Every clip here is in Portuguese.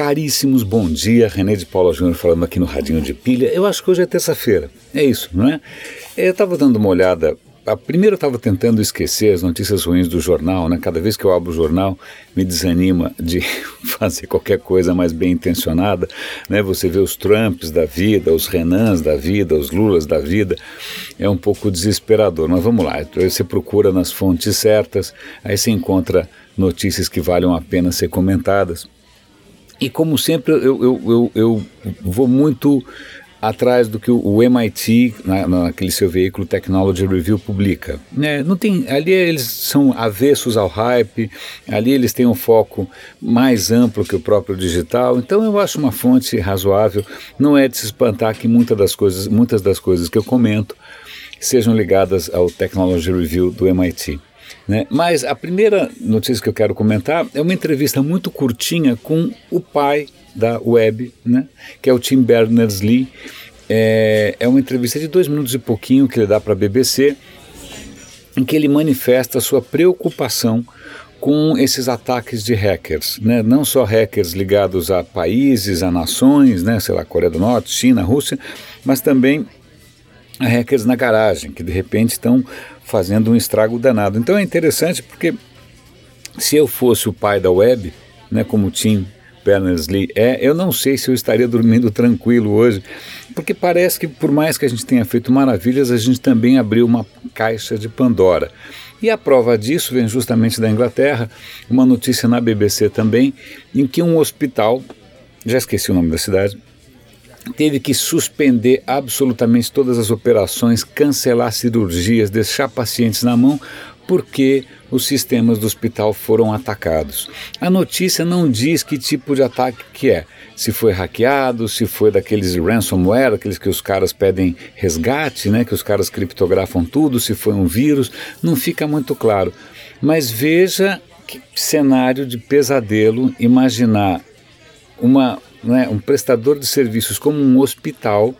Caríssimos, bom dia. René de Paula Júnior falando aqui no Radinho de Pilha. Eu acho que hoje é terça-feira. É isso, não é? Eu estava dando uma olhada. A primeira eu estava tentando esquecer as notícias ruins do jornal, né? Cada vez que eu abro o jornal, me desanima de fazer qualquer coisa mais bem intencionada, né? Você vê os Trumps da vida, os Renans da vida, os Lulas da vida, é um pouco desesperador. Mas vamos lá, você procura nas fontes certas, aí você encontra notícias que valham a pena ser comentadas. E como sempre, eu, eu, eu, eu vou muito atrás do que o MIT, na, naquele seu veículo Technology Review, publica. Né? Não tem, ali eles são avessos ao hype, ali eles têm um foco mais amplo que o próprio digital, então eu acho uma fonte razoável. Não é de se espantar que muitas das coisas, muitas das coisas que eu comento sejam ligadas ao Technology Review do MIT. Né? Mas a primeira notícia que eu quero comentar é uma entrevista muito curtinha com o pai da web, né? que é o Tim Berners-Lee. É, é uma entrevista de dois minutos e pouquinho que ele dá para a BBC, em que ele manifesta sua preocupação com esses ataques de hackers, né? não só hackers ligados a países, a nações, né? sei lá, Coreia do Norte, China, Rússia, mas também hackers na garagem, que de repente estão fazendo um estrago danado. Então é interessante porque se eu fosse o pai da web, né, como o Tim Berners-Lee é, eu não sei se eu estaria dormindo tranquilo hoje, porque parece que por mais que a gente tenha feito maravilhas, a gente também abriu uma caixa de Pandora. E a prova disso vem justamente da Inglaterra, uma notícia na BBC também, em que um hospital, já esqueci o nome da cidade, teve que suspender absolutamente todas as operações, cancelar cirurgias, deixar pacientes na mão, porque os sistemas do hospital foram atacados. A notícia não diz que tipo de ataque que é. Se foi hackeado, se foi daqueles ransomware, aqueles que os caras pedem resgate, né, que os caras criptografam tudo, se foi um vírus, não fica muito claro. Mas veja que cenário de pesadelo imaginar uma né, um prestador de serviços como um hospital,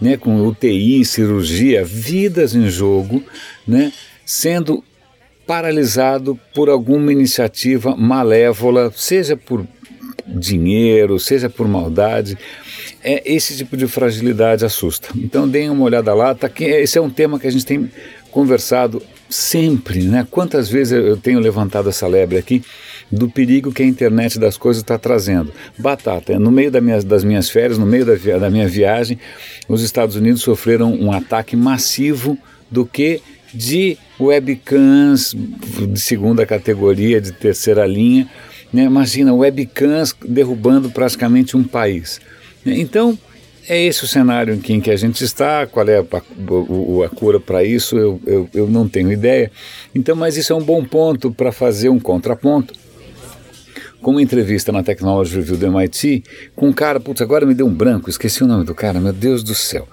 né, com UTI, cirurgia, vidas em jogo, né, sendo paralisado por alguma iniciativa malévola, seja por dinheiro, seja por maldade. É, esse tipo de fragilidade assusta. Então deem uma olhada lá, tá aqui, esse é um tema que a gente tem conversado sempre, né? Quantas vezes eu tenho levantado essa lebre aqui do perigo que a internet das coisas está trazendo. Batata, no meio da minha, das minhas férias, no meio da, da minha viagem, os Estados Unidos sofreram um ataque massivo do que de webcams de segunda categoria, de terceira linha. Né? Imagina, webcams derrubando praticamente um país. Então, é esse o cenário em que, em que a gente está, qual é a, a, a cura para isso, eu, eu, eu não tenho ideia. Então, mas isso é um bom ponto para fazer um contraponto com uma entrevista na Technology Review do MIT com um cara, putz, agora me deu um branco, esqueci o nome do cara, meu Deus do céu.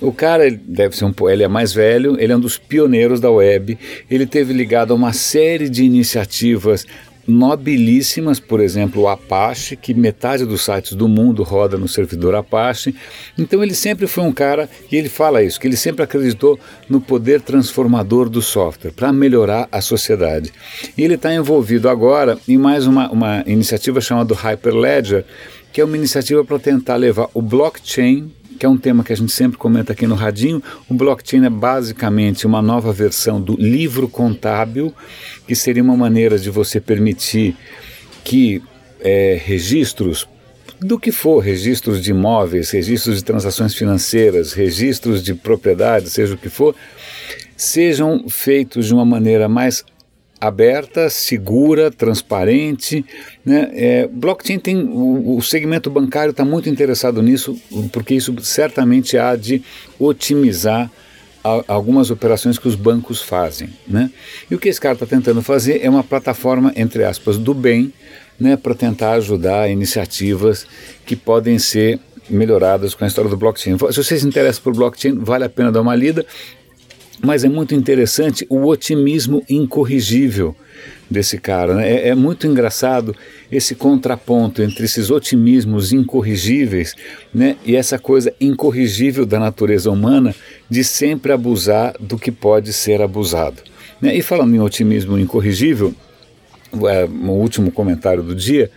O cara ele deve ser um, ele é mais velho, ele é um dos pioneiros da web, ele teve ligado a uma série de iniciativas nobilíssimas, por exemplo, o Apache, que metade dos sites do mundo roda no servidor Apache. Então ele sempre foi um cara, e ele fala isso, que ele sempre acreditou no poder transformador do software para melhorar a sociedade. E ele está envolvido agora em mais uma, uma iniciativa chamada Hyperledger, que é uma iniciativa para tentar levar o blockchain que é um tema que a gente sempre comenta aqui no Radinho. O blockchain é basicamente uma nova versão do livro contábil, que seria uma maneira de você permitir que é, registros do que for, registros de imóveis, registros de transações financeiras, registros de propriedade, seja o que for, sejam feitos de uma maneira mais aberta, segura, transparente. Né? É, blockchain tem o, o segmento bancário está muito interessado nisso, porque isso certamente há de otimizar a, algumas operações que os bancos fazem. Né? E o que esse cara está tentando fazer é uma plataforma, entre aspas, do bem, né, para tentar ajudar iniciativas que podem ser melhoradas com a história do blockchain. Se você se interessa por blockchain, vale a pena dar uma lida. Mas é muito interessante o otimismo incorrigível desse cara. Né? É, é, muito engraçado esse contraponto entre esses otimismos incorrigíveis né? e essa coisa incorrigível da natureza humana de sempre abusar do que pode ser abusado. Né? E falando em otimismo incorrigível, é, o último comentário do dia,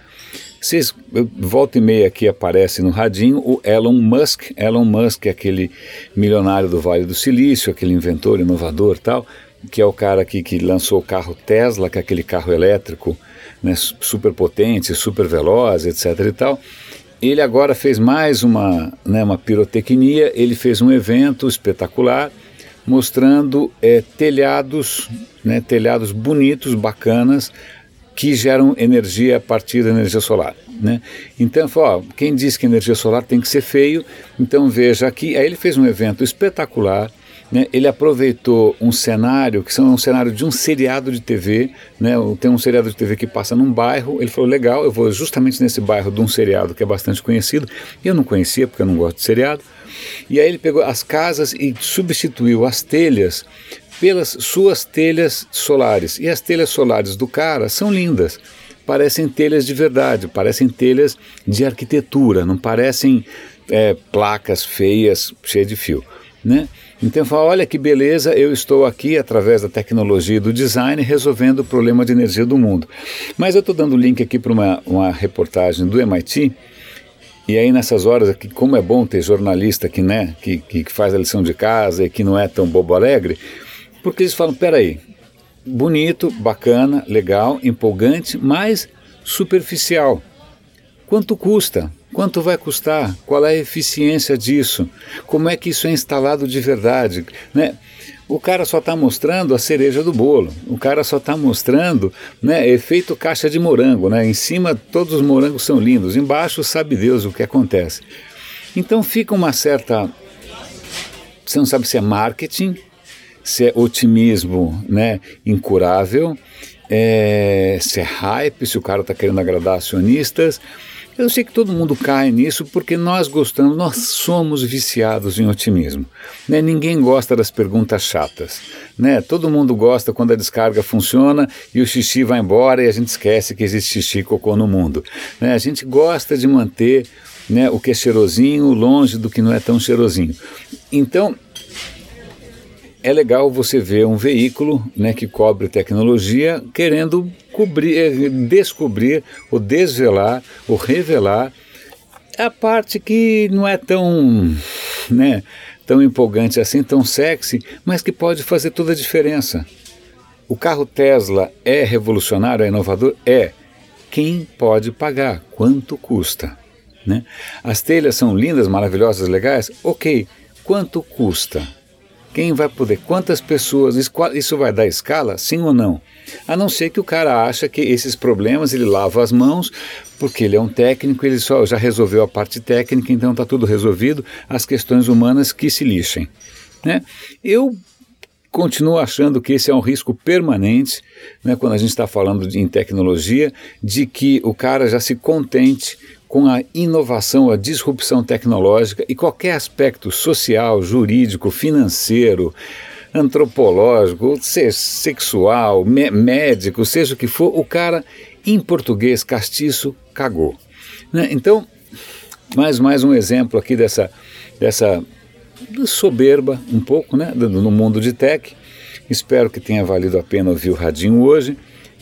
Vocês, volta e meia aqui aparece no radinho o Elon Musk. Elon Musk é aquele milionário do Vale do Silício, aquele inventor, inovador tal, que é o cara que, que lançou o carro Tesla, que é aquele carro elétrico né, super potente, super veloz, etc. e tal. Ele agora fez mais uma, né, uma pirotecnia, ele fez um evento espetacular mostrando é, telhados, né, telhados bonitos, bacanas, que geram energia a partir da energia solar. Né? Então, ó, quem diz que energia solar tem que ser feio, então veja aqui. Aí ele fez um evento espetacular né, ele aproveitou um cenário, que são um cenário de um seriado de TV, né, tem um seriado de TV que passa num bairro, ele falou, legal, eu vou justamente nesse bairro de um seriado que é bastante conhecido, eu não conhecia porque eu não gosto de seriado, e aí ele pegou as casas e substituiu as telhas pelas suas telhas solares, e as telhas solares do cara são lindas, parecem telhas de verdade, parecem telhas de arquitetura, não parecem é, placas feias, cheias de fio, né? Então fala, olha que beleza, eu estou aqui através da tecnologia e do design resolvendo o problema de energia do mundo. Mas eu estou dando link aqui para uma, uma reportagem do MIT, e aí nessas horas aqui, como é bom ter jornalista que, né, que, que faz a lição de casa e que não é tão bobo alegre, porque eles falam, peraí, bonito, bacana, legal, empolgante, mas superficial. Quanto custa? Quanto vai custar? Qual é a eficiência disso? Como é que isso é instalado de verdade? Né? O cara só está mostrando a cereja do bolo. O cara só está mostrando né, efeito caixa de morango. Né? Em cima todos os morangos são lindos, embaixo sabe Deus o que acontece. Então fica uma certa. Você não sabe se é marketing, se é otimismo né, incurável, é, se é hype, se o cara está querendo agradar acionistas eu sei que todo mundo cai nisso porque nós gostamos, nós somos viciados em otimismo. Né? Ninguém gosta das perguntas chatas. Né? Todo mundo gosta quando a descarga funciona e o xixi vai embora e a gente esquece que existe xixi e cocô no mundo. Né? A gente gosta de manter né, o que é cheirosinho longe do que não é tão cheirosinho. Então, é legal você ver um veículo né, que cobre tecnologia querendo cobrir, eh, descobrir, ou desvelar, ou revelar a parte que não é tão, né, tão empolgante assim, tão sexy, mas que pode fazer toda a diferença. O carro Tesla é revolucionário, é inovador? É. Quem pode pagar? Quanto custa? Né? As telhas são lindas, maravilhosas, legais? Ok. Quanto custa? Quem vai poder? Quantas pessoas? Isso vai dar escala? Sim ou não? A não ser que o cara acha que esses problemas ele lava as mãos, porque ele é um técnico, ele só já resolveu a parte técnica, então está tudo resolvido, as questões humanas que se lixem. Né? Eu continuo achando que esse é um risco permanente, né, quando a gente está falando de, em tecnologia, de que o cara já se contente com a inovação, a disrupção tecnológica e qualquer aspecto social, jurídico, financeiro, antropológico, sexual, médico, seja o que for, o cara, em português castiço, cagou. Né? Então, mais, mais um exemplo aqui dessa, dessa soberba, um pouco, né, no mundo de tech. Espero que tenha valido a pena ouvir o Radinho hoje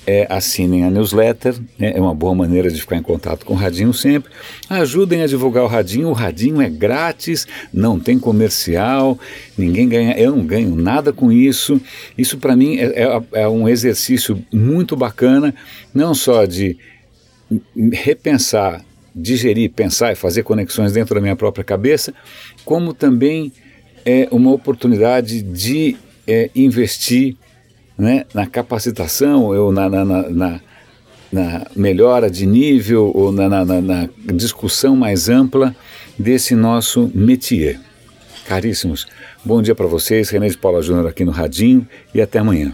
é, assinem a newsletter, né, é uma boa maneira de ficar em contato com o Radinho sempre. Ajudem a divulgar o Radinho, o Radinho é grátis, não tem comercial, ninguém ganha, eu não ganho nada com isso. Isso para mim é, é, é um exercício muito bacana, não só de repensar, digerir, pensar e fazer conexões dentro da minha própria cabeça, como também é uma oportunidade de é, investir né, na capacitação ou na, na, na, na, melhora de nível ou na, discussão mais ampla desse nosso métier. Caríssimos, bom dia para vocês, René de Paula Júnior aqui no Radinho e até amanhã.